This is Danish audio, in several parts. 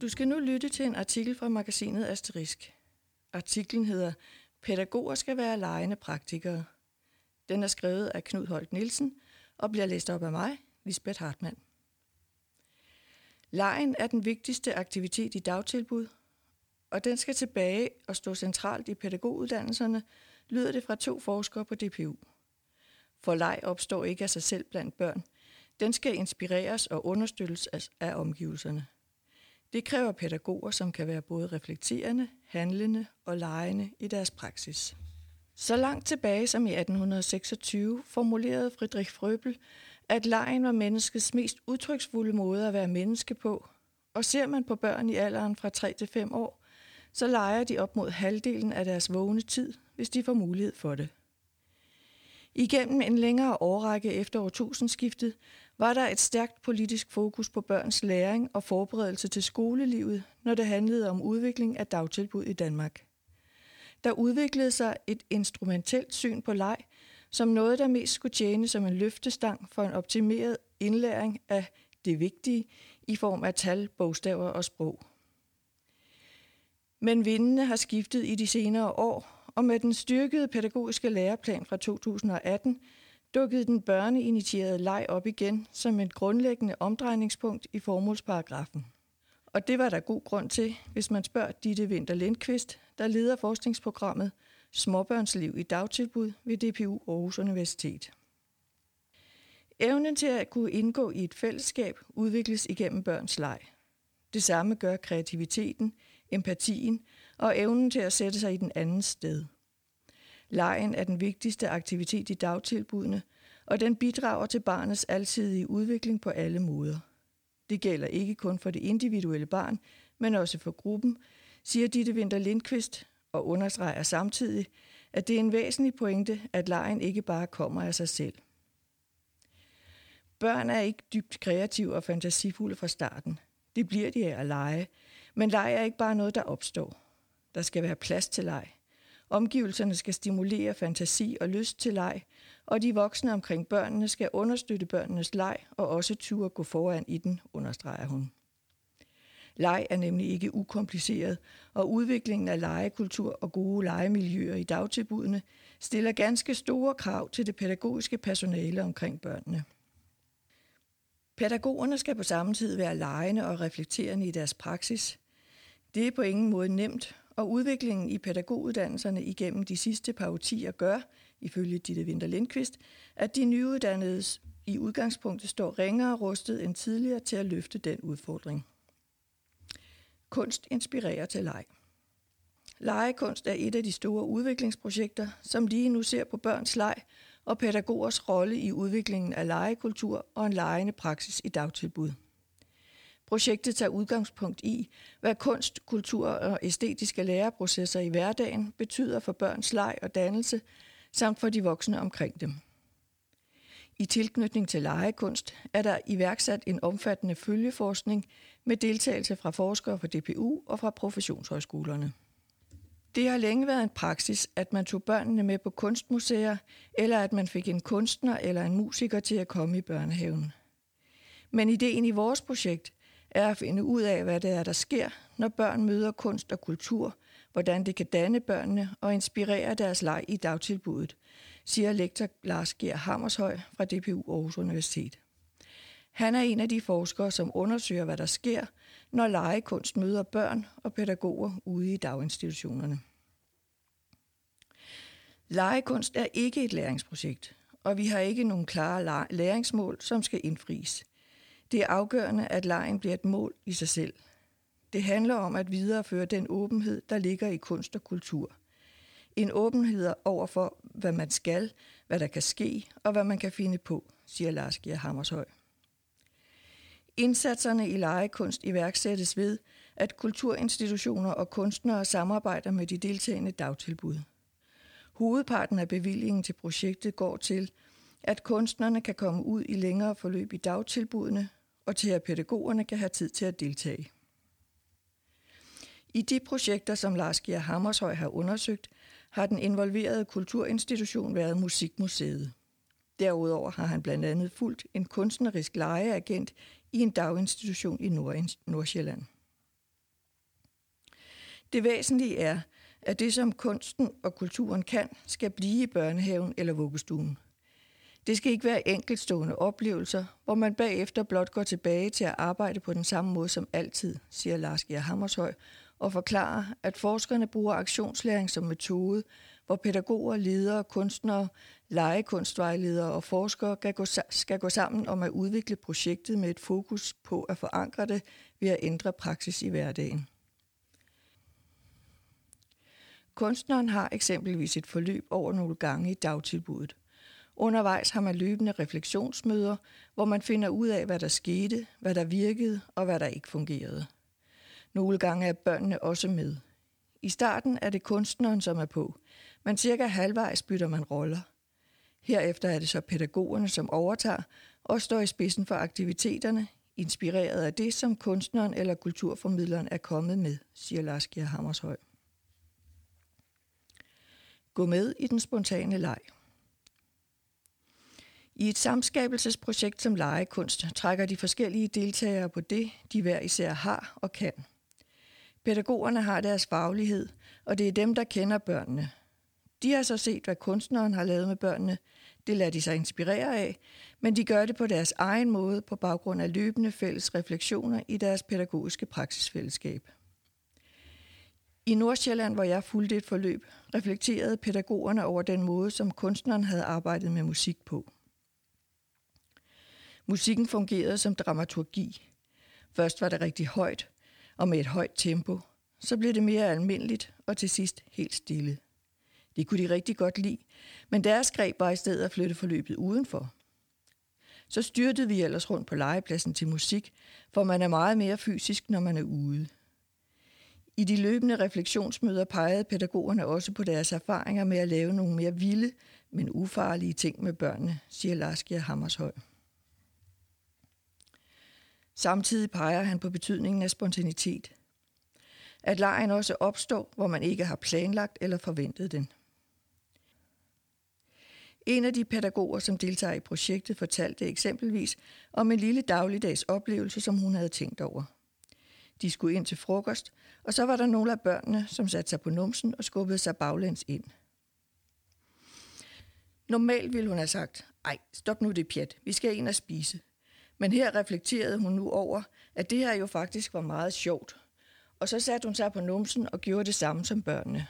Du skal nu lytte til en artikel fra magasinet Asterisk. Artiklen hedder Pædagoger skal være lejende praktikere. Den er skrevet af Knud Holt Nielsen og bliver læst op af mig, Lisbeth Hartmann. Lejen er den vigtigste aktivitet i dagtilbud, og den skal tilbage og stå centralt i pædagoguddannelserne, lyder det fra to forskere på DPU. For leg opstår ikke af sig selv blandt børn. Den skal inspireres og understøttes af omgivelserne. Det kræver pædagoger, som kan være både reflekterende, handlende og legende i deres praksis. Så langt tilbage som i 1826 formulerede Friedrich Frøbel, at lejen var menneskets mest udtryksfulde måde at være menneske på. Og ser man på børn i alderen fra 3 til 5 år, så leger de op mod halvdelen af deres vågne tid, hvis de får mulighed for det. Igennem en længere årrække efter årtusindskiftet var der et stærkt politisk fokus på børns læring og forberedelse til skolelivet, når det handlede om udvikling af dagtilbud i Danmark. Der udviklede sig et instrumentelt syn på leg, som noget, der mest skulle tjene som en løftestang for en optimeret indlæring af det vigtige i form af tal, bogstaver og sprog. Men vindene har skiftet i de senere år, og med den styrkede pædagogiske læreplan fra 2018 dukkede den børneinitierede leg op igen som et grundlæggende omdrejningspunkt i formålsparagrafen. Og det var der god grund til, hvis man spørger Ditte Winter Lindqvist, der leder forskningsprogrammet Småbørnsliv i dagtilbud ved DPU Aarhus Universitet. Evnen til at kunne indgå i et fællesskab udvikles igennem børns leg. Det samme gør kreativiteten, empatien og evnen til at sætte sig i den andens sted. Lejen er den vigtigste aktivitet i dagtilbudene, og den bidrager til barnets alsidige udvikling på alle måder. Det gælder ikke kun for det individuelle barn, men også for gruppen, siger Ditte Winter Lindqvist og understreger samtidig, at det er en væsentlig pointe, at lejen ikke bare kommer af sig selv. Børn er ikke dybt kreative og fantasifulde fra starten. Det bliver de af at lege, men leg er ikke bare noget, der opstår. Der skal være plads til leg. Omgivelserne skal stimulere fantasi og lyst til leg, og de voksne omkring børnene skal understøtte børnenes leg og også turde gå foran i den, understreger hun. Leg er nemlig ikke ukompliceret, og udviklingen af legekultur og gode legemiljøer i dagtilbudene stiller ganske store krav til det pædagogiske personale omkring børnene. Pædagogerne skal på samme tid være legende og reflekterende i deres praksis. Det er på ingen måde nemt, og udviklingen i pædagoguddannelserne igennem de sidste par årtier gør, ifølge Ditte Winter Lindqvist, at de nyuddannede i udgangspunktet står ringere rustet end tidligere til at løfte den udfordring. Kunst inspirerer til leg. Legekunst er et af de store udviklingsprojekter, som lige nu ser på børns leg og pædagogers rolle i udviklingen af legekultur og en legende praksis i dagtilbud. Projektet tager udgangspunkt i, hvad kunst, kultur og æstetiske læreprocesser i hverdagen betyder for børns leg og dannelse, samt for de voksne omkring dem. I tilknytning til legekunst er der iværksat en omfattende følgeforskning med deltagelse fra forskere fra DPU og fra professionshøjskolerne. Det har længe været en praksis, at man tog børnene med på kunstmuseer, eller at man fik en kunstner eller en musiker til at komme i børnehaven. Men ideen i vores projekt er at finde ud af, hvad det er, der sker, når børn møder kunst og kultur, hvordan det kan danne børnene og inspirere deres leg i dagtilbuddet, siger lektor Lars Gier Hammershøj fra DPU Aarhus Universitet. Han er en af de forskere, som undersøger, hvad der sker, når legekunst møder børn og pædagoger ude i daginstitutionerne. Legekunst er ikke et læringsprojekt, og vi har ikke nogen klare læringsmål, som skal indfries. Det er afgørende, at lejen bliver et mål i sig selv. Det handler om at videreføre den åbenhed, der ligger i kunst og kultur. En åbenhed over for, hvad man skal, hvad der kan ske og hvad man kan finde på, siger Lars Geir Hammershøj. Indsatserne i legekunst iværksættes ved, at kulturinstitutioner og kunstnere samarbejder med de deltagende dagtilbud. Hovedparten af bevillingen til projektet går til, at kunstnerne kan komme ud i længere forløb i dagtilbudene, og til at pædagogerne kan have tid til at deltage. I de projekter, som Lars Gier Hammershøj har undersøgt, har den involverede kulturinstitution været Musikmuseet. Derudover har han blandt andet fulgt en kunstnerisk lejeagent i en daginstitution i Nordsjælland. Det væsentlige er, at det, som kunsten og kulturen kan, skal blive i børnehaven eller vuggestuen. Det skal ikke være enkeltstående oplevelser, hvor man bagefter blot går tilbage til at arbejde på den samme måde som altid, siger Lars Geir Hammershøj, og forklarer, at forskerne bruger aktionslæring som metode, hvor pædagoger, ledere, kunstnere, legekunstvejledere og forskere skal gå, skal gå sammen om at udvikle projektet med et fokus på at forankre det ved at ændre praksis i hverdagen. Kunstneren har eksempelvis et forløb over nogle gange i dagtilbuddet. Undervejs har man løbende refleksionsmøder, hvor man finder ud af, hvad der skete, hvad der virkede og hvad der ikke fungerede. Nogle gange er børnene også med. I starten er det kunstneren, som er på, men cirka halvvejs bytter man roller. Herefter er det så pædagogerne, som overtager og står i spidsen for aktiviteterne, inspireret af det, som kunstneren eller kulturformidleren er kommet med, siger Lars Geir Hammershøj. Gå med i den spontane leg. I et samskabelsesprojekt som legekunst trækker de forskellige deltagere på det, de hver især har og kan. Pædagogerne har deres faglighed, og det er dem, der kender børnene. De har så set, hvad kunstneren har lavet med børnene. Det lader de sig inspirere af, men de gør det på deres egen måde på baggrund af løbende fælles refleksioner i deres pædagogiske praksisfællesskab. I Nordsjælland, hvor jeg fulgte et forløb, reflekterede pædagogerne over den måde, som kunstneren havde arbejdet med musik på. Musikken fungerede som dramaturgi. Først var det rigtig højt, og med et højt tempo. Så blev det mere almindeligt, og til sidst helt stille. Det kunne de rigtig godt lide, men deres greb var i stedet at flytte forløbet udenfor. Så styrtede vi ellers rundt på legepladsen til musik, for man er meget mere fysisk, når man er ude. I de løbende refleksionsmøder pegede pædagogerne også på deres erfaringer med at lave nogle mere vilde, men ufarlige ting med børnene, siger Lars Hammershøj. Samtidig peger han på betydningen af spontanitet. At lejen også opstår, hvor man ikke har planlagt eller forventet den. En af de pædagoger, som deltager i projektet, fortalte eksempelvis om en lille dagligdags oplevelse, som hun havde tænkt over. De skulle ind til frokost, og så var der nogle af børnene, som satte sig på numsen og skubbede sig baglæns ind. Normalt ville hun have sagt, ej, stop nu det pjat, vi skal ind og spise. Men her reflekterede hun nu over, at det her jo faktisk var meget sjovt. Og så satte hun sig på numsen og gjorde det samme som børnene.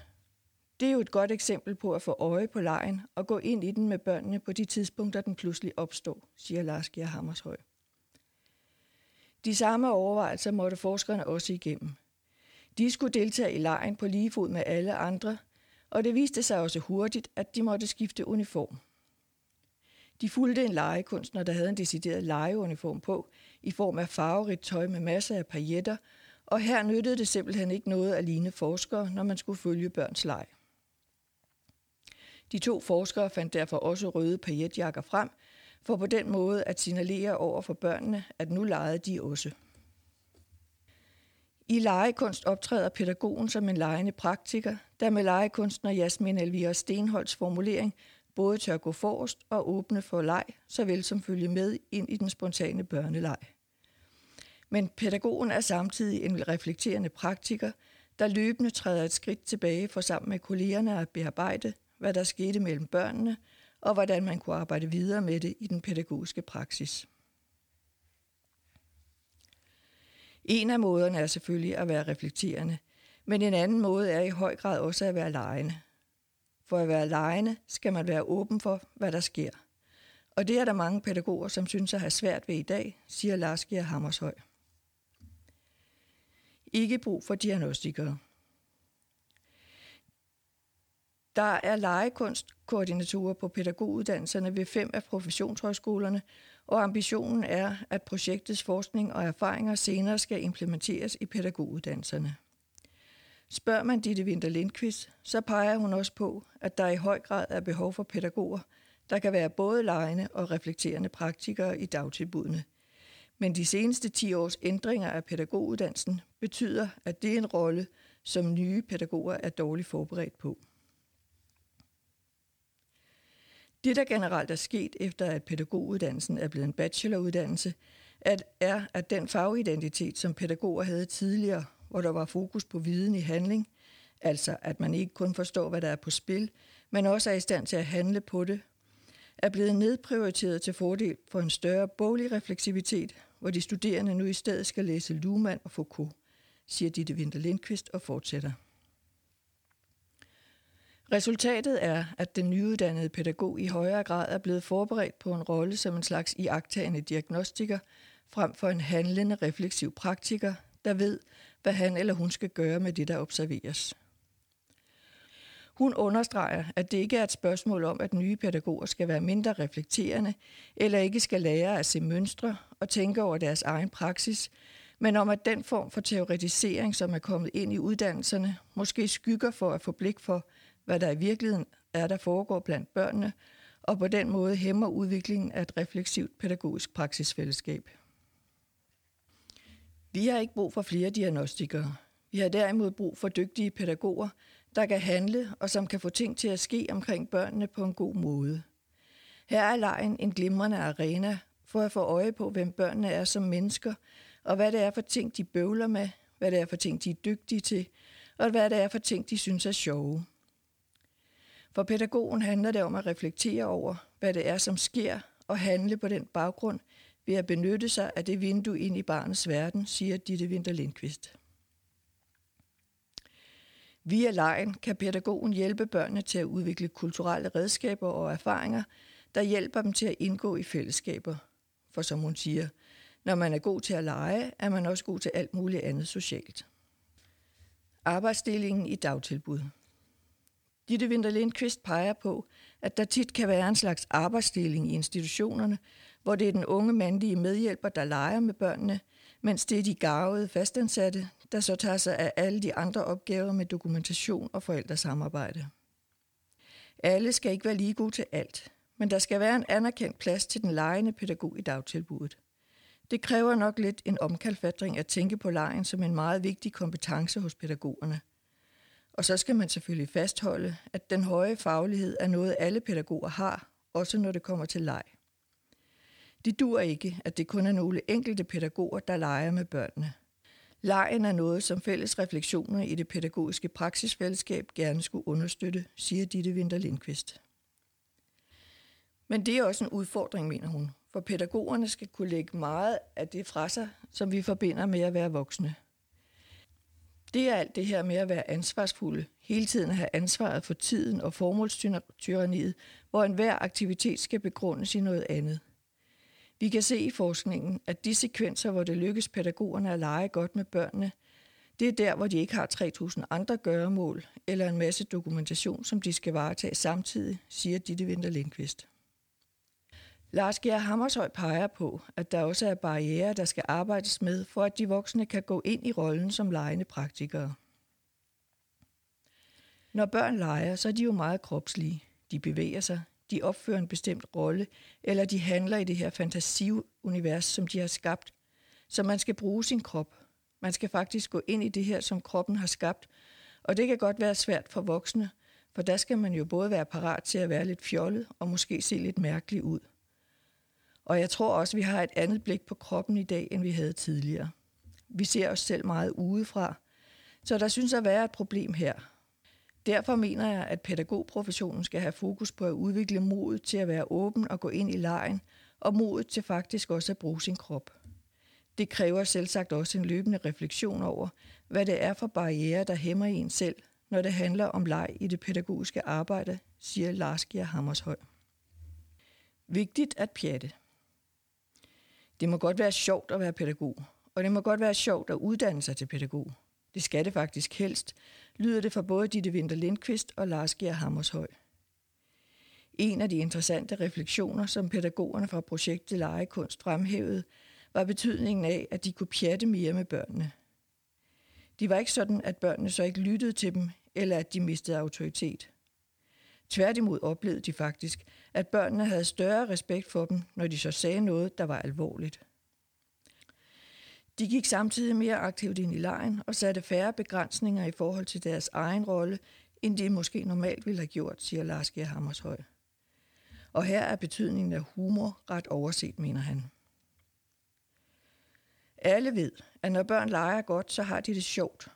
Det er jo et godt eksempel på at få øje på lejen og gå ind i den med børnene på de tidspunkter, den pludselig opstår, siger Lars Geir Hammershøj. De samme overvejelser måtte forskerne også igennem. De skulle deltage i lejen på lige fod med alle andre, og det viste sig også hurtigt, at de måtte skifte uniform. De fulgte en legekunstner, der havde en decideret legeuniform på, i form af farverigt tøj med masser af pailletter, og her nyttede det simpelthen ikke noget at ligne forskere, når man skulle følge børns leg. De to forskere fandt derfor også røde pailletjakker frem, for på den måde at signalere over for børnene, at nu legede de også. I legekunst optræder pædagogen som en legende praktiker, der med legekunstner Jasmin Elvira Stenholds formulering både tør gå forrest og åbne for leg, såvel som følge med ind i den spontane børneleg. Men pædagogen er samtidig en reflekterende praktiker, der løbende træder et skridt tilbage for sammen med kollegerne at bearbejde, hvad der skete mellem børnene, og hvordan man kunne arbejde videre med det i den pædagogiske praksis. En af måderne er selvfølgelig at være reflekterende, men en anden måde er i høj grad også at være lejende. For at være lejende skal man være åben for, hvad der sker. Og det er der mange pædagoger, som synes at have svært ved i dag, siger Lars Gier Hammershøj. Ikke brug for diagnostikere. Der er legekunstkoordinatorer på pædagoguddannelserne ved fem af professionshøjskolerne, og ambitionen er, at projektets forskning og erfaringer senere skal implementeres i pædagoguddannelserne. Spørger man Ditte Winter Lindqvist, så peger hun også på, at der i høj grad er behov for pædagoger, der kan være både lejende og reflekterende praktikere i dagtilbudene. Men de seneste 10 års ændringer af pædagoguddannelsen betyder, at det er en rolle, som nye pædagoger er dårligt forberedt på. Det, der generelt er sket efter, at pædagoguddannelsen er blevet en bacheloruddannelse, at er, at den fagidentitet, som pædagoger havde tidligere, hvor der var fokus på viden i handling, altså at man ikke kun forstår, hvad der er på spil, men også er i stand til at handle på det, er blevet nedprioriteret til fordel for en større boglig refleksivitet, hvor de studerende nu i stedet skal læse Luhmann og Foucault, siger Ditte Winter Lindqvist og fortsætter. Resultatet er, at den nyuddannede pædagog i højere grad er blevet forberedt på en rolle som en slags iagtagende diagnostiker, frem for en handlende refleksiv praktiker, der ved, hvad han eller hun skal gøre med det, der observeres. Hun understreger, at det ikke er et spørgsmål om, at nye pædagoger skal være mindre reflekterende, eller ikke skal lære at se mønstre og tænke over deres egen praksis, men om at den form for teoretisering, som er kommet ind i uddannelserne, måske skygger for at få blik for, hvad der i virkeligheden er, der foregår blandt børnene, og på den måde hæmmer udviklingen af et refleksivt pædagogisk praksisfællesskab. Vi har ikke brug for flere diagnostikere. Vi har derimod brug for dygtige pædagoger, der kan handle og som kan få ting til at ske omkring børnene på en god måde. Her er lejen en glimrende arena for at få øje på, hvem børnene er som mennesker, og hvad det er for ting, de bøvler med, hvad det er for ting, de er dygtige til, og hvad det er for ting, de synes er sjove. For pædagogen handler det om at reflektere over, hvad det er, som sker, og handle på den baggrund ved at benytte sig af det vindue ind i barnets verden, siger Ditte Winter Lindqvist. Via lejen kan pædagogen hjælpe børnene til at udvikle kulturelle redskaber og erfaringer, der hjælper dem til at indgå i fællesskaber. For som hun siger, når man er god til at lege, er man også god til alt muligt andet socialt. Arbejdsdelingen i dagtilbud. Ditte Winter Lindqvist peger på, at der tit kan være en slags arbejdsdeling i institutionerne, hvor det er den unge mandlige medhjælper, der leger med børnene, mens det er de garvede fastansatte, der så tager sig af alle de andre opgaver med dokumentation og forældresamarbejde. Alle skal ikke være lige gode til alt, men der skal være en anerkendt plads til den lejende pædagog i dagtilbuddet. Det kræver nok lidt en omkalfatring at tænke på lejen som en meget vigtig kompetence hos pædagogerne. Og så skal man selvfølgelig fastholde, at den høje faglighed er noget, alle pædagoger har, også når det kommer til leg. Det dur ikke, at det kun er nogle enkelte pædagoger, der leger med børnene. Lejen er noget, som fælles refleksioner i det pædagogiske praksisfællesskab gerne skulle understøtte, siger Ditte Winter Lindqvist. Men det er også en udfordring, mener hun, for pædagogerne skal kunne lægge meget af det fra sig, som vi forbinder med at være voksne. Det er alt det her med at være ansvarsfulde, hele tiden at have ansvaret for tiden og formålstyraniet, hvor enhver aktivitet skal begrundes i noget andet. Vi kan se i forskningen, at de sekvenser, hvor det lykkes pædagogerne at lege godt med børnene, det er der, hvor de ikke har 3.000 andre gøremål eller en masse dokumentation, som de skal varetage samtidig, siger Ditte Winter Lindqvist. Lars Gjer Hammershøj peger på, at der også er barriere, der skal arbejdes med, for at de voksne kan gå ind i rollen som legende praktikere. Når børn leger, så er de jo meget kropslige. De bevæger sig, de opfører en bestemt rolle, eller de handler i det her fantasiunivers, som de har skabt. Så man skal bruge sin krop. Man skal faktisk gå ind i det her, som kroppen har skabt. Og det kan godt være svært for voksne, for der skal man jo både være parat til at være lidt fjollet og måske se lidt mærkelig ud. Og jeg tror også, vi har et andet blik på kroppen i dag, end vi havde tidligere. Vi ser os selv meget udefra, så der synes at være et problem her. Derfor mener jeg, at pædagogprofessionen skal have fokus på at udvikle modet til at være åben og gå ind i lejen, og modet til faktisk også at bruge sin krop. Det kræver selvsagt også en løbende refleksion over, hvad det er for barriere, der hæmmer en selv, når det handler om leg i det pædagogiske arbejde, siger Lars Gier Hammershøj. Vigtigt at pjatte. Det må godt være sjovt at være pædagog, og det må godt være sjovt at uddanne sig til pædagog. Det skal det faktisk helst, lyder det fra både Ditte Winter Lindqvist og Lars Gjer Hammershøj. En af de interessante refleksioner, som pædagogerne fra projektet Legekunst fremhævede, var betydningen af, at de kunne pjatte mere med børnene. De var ikke sådan, at børnene så ikke lyttede til dem, eller at de mistede autoritet. Tværtimod oplevede de faktisk, at børnene havde større respekt for dem, når de så sagde noget, der var alvorligt. De gik samtidig mere aktivt ind i lejen og satte færre begrænsninger i forhold til deres egen rolle, end de måske normalt ville have gjort, siger Lars G. Hammershøj. Og her er betydningen af humor ret overset, mener han. Alle ved, at når børn leger godt, så har de det sjovt.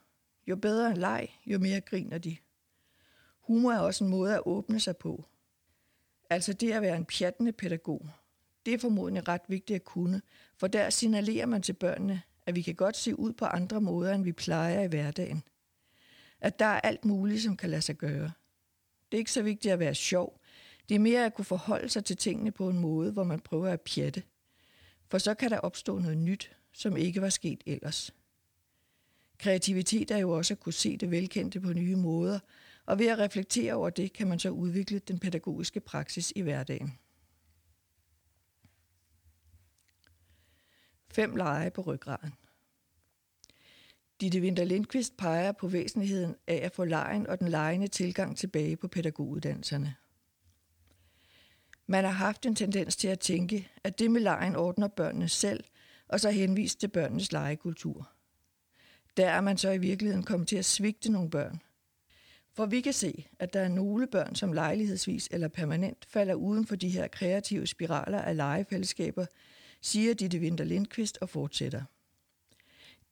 Jo bedre en leg, jo mere griner de. Humor er også en måde at åbne sig på. Altså det at være en pjattende pædagog. Det er formodentlig ret vigtigt at kunne, for der signalerer man til børnene, at vi kan godt se ud på andre måder, end vi plejer i hverdagen. At der er alt muligt, som kan lade sig gøre. Det er ikke så vigtigt at være sjov. Det er mere at kunne forholde sig til tingene på en måde, hvor man prøver at pjatte. For så kan der opstå noget nyt, som ikke var sket ellers. Kreativitet er jo også at kunne se det velkendte på nye måder, og ved at reflektere over det, kan man så udvikle den pædagogiske praksis i hverdagen. Fem lege på ryggraden. Ditte Winter Lindqvist peger på væsentligheden af at få lejen og den lejende tilgang tilbage på pædagoguddannelserne. Man har haft en tendens til at tænke, at det med lejen ordner børnene selv, og så henvist til børnenes legekultur. Der er man så i virkeligheden kommet til at svigte nogle børn. For vi kan se, at der er nogle børn, som lejlighedsvis eller permanent falder uden for de her kreative spiraler af legefællesskaber, siger Ditte Winter Lindqvist og fortsætter.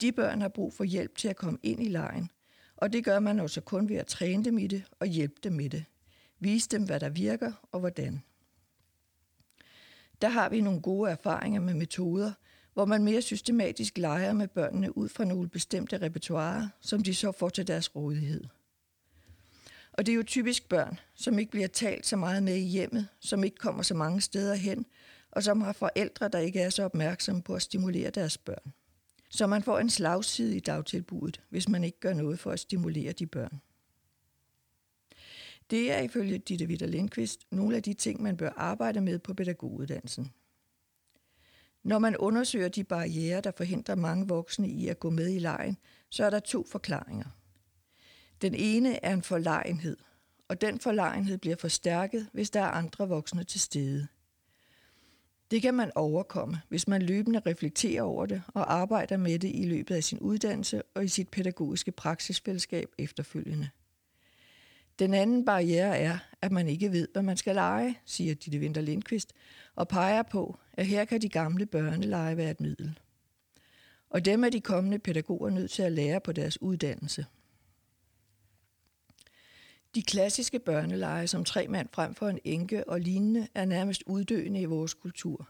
De børn har brug for hjælp til at komme ind i lejen, og det gør man også kun ved at træne dem i det og hjælpe dem med det. Vise dem, hvad der virker og hvordan. Der har vi nogle gode erfaringer med metoder, hvor man mere systematisk leger med børnene ud fra nogle bestemte repertoire, som de så får til deres rådighed. Og det er jo typisk børn, som ikke bliver talt så meget med i hjemmet, som ikke kommer så mange steder hen, og som har forældre, der ikke er så opmærksomme på at stimulere deres børn. Så man får en slagside i dagtilbuddet, hvis man ikke gør noget for at stimulere de børn. Det er ifølge Ditte Vitter Lindqvist nogle af de ting, man bør arbejde med på pædagoguddannelsen. Når man undersøger de barriere, der forhindrer mange voksne i at gå med i lejen, så er der to forklaringer. Den ene er en forlegenhed, og den forlegenhed bliver forstærket, hvis der er andre voksne til stede. Det kan man overkomme, hvis man løbende reflekterer over det og arbejder med det i løbet af sin uddannelse og i sit pædagogiske praksisfællesskab efterfølgende. Den anden barriere er, at man ikke ved, hvad man skal lege, siger Ditte Winter Lindqvist, og peger på, at her kan de gamle børneleje være et middel. Og dem er de kommende pædagoger nødt til at lære på deres uddannelse. De klassiske børneleje som tre mand frem for en enke og lignende er nærmest uddøende i vores kultur.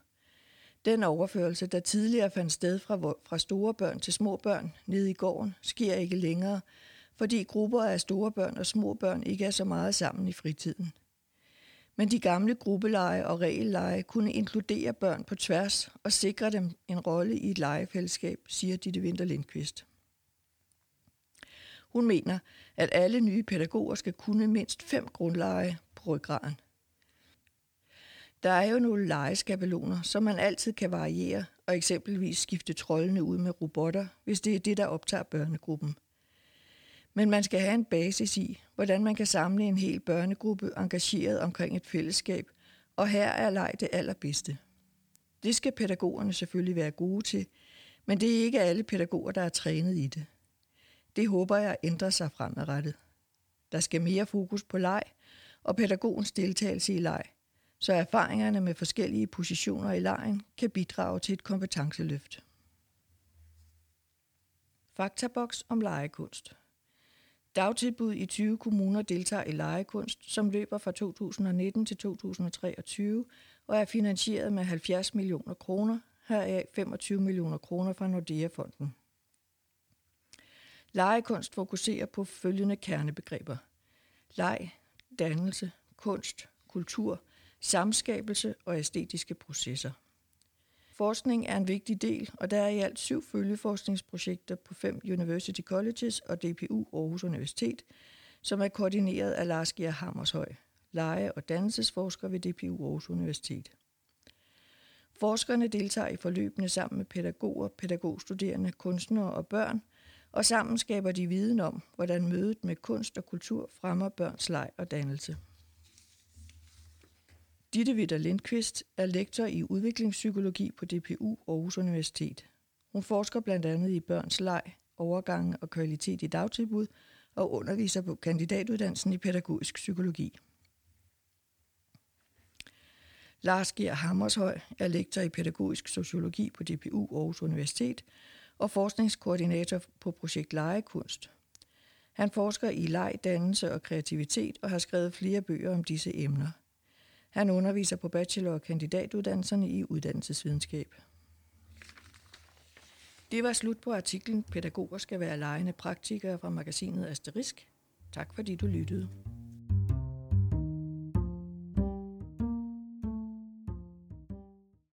Den overførelse, der tidligere fandt sted fra, fra store børn til små børn nede i gården, sker ikke længere, fordi grupper af store børn og små børn ikke er så meget sammen i fritiden. Men de gamle gruppeleje og regelleje kunne inkludere børn på tværs og sikre dem en rolle i et legefællesskab, siger Ditte Winter Lindqvist. Hun mener, at alle nye pædagoger skal kunne mindst fem grundleje på ryggraden. Der er jo nogle legeskabeloner, som man altid kan variere og eksempelvis skifte trollene ud med robotter, hvis det er det, der optager børnegruppen – men man skal have en basis i, hvordan man kan samle en hel børnegruppe engageret omkring et fællesskab, og her er leg det allerbedste. Det skal pædagogerne selvfølgelig være gode til, men det er ikke alle pædagoger, der er trænet i det. Det håber jeg ændrer sig fremadrettet. Der skal mere fokus på leg og pædagogens deltagelse i leg, så erfaringerne med forskellige positioner i lejen kan bidrage til et kompetenceløft. Faktaboks om legekunst. Dagtilbud i 20 kommuner deltager i legekunst, som løber fra 2019 til 2023 og er finansieret med 70 millioner kroner, heraf 25 millioner kroner fra Nordea-fonden. Legekunst fokuserer på følgende kernebegreber. Leg, dannelse, kunst, kultur, samskabelse og æstetiske processer. Forskning er en vigtig del, og der er i alt syv følgeforskningsprojekter på fem University Colleges og DPU Aarhus Universitet, som er koordineret af Lars Gier Hammershøj, lege- og dannelsesforsker ved DPU Aarhus Universitet. Forskerne deltager i forløbene sammen med pædagoger, pædagogstuderende, kunstnere og børn, og sammen skaber de viden om, hvordan mødet med kunst og kultur fremmer børns leg og dannelse. Ditte Vitter Lindqvist er lektor i udviklingspsykologi på DPU Aarhus Universitet. Hun forsker blandt andet i børns leg, overgange og kvalitet i dagtilbud og underviser på kandidatuddannelsen i pædagogisk psykologi. Lars Gier Hammershøj er lektor i pædagogisk sociologi på DPU Aarhus Universitet og forskningskoordinator på projekt Legekunst. Han forsker i leg, dannelse og kreativitet og har skrevet flere bøger om disse emner. Han underviser på bachelor- og kandidatuddannelserne i uddannelsesvidenskab. Det var slut på artiklen Pædagoger skal være lejende praktikere fra magasinet Asterisk. Tak fordi du lyttede.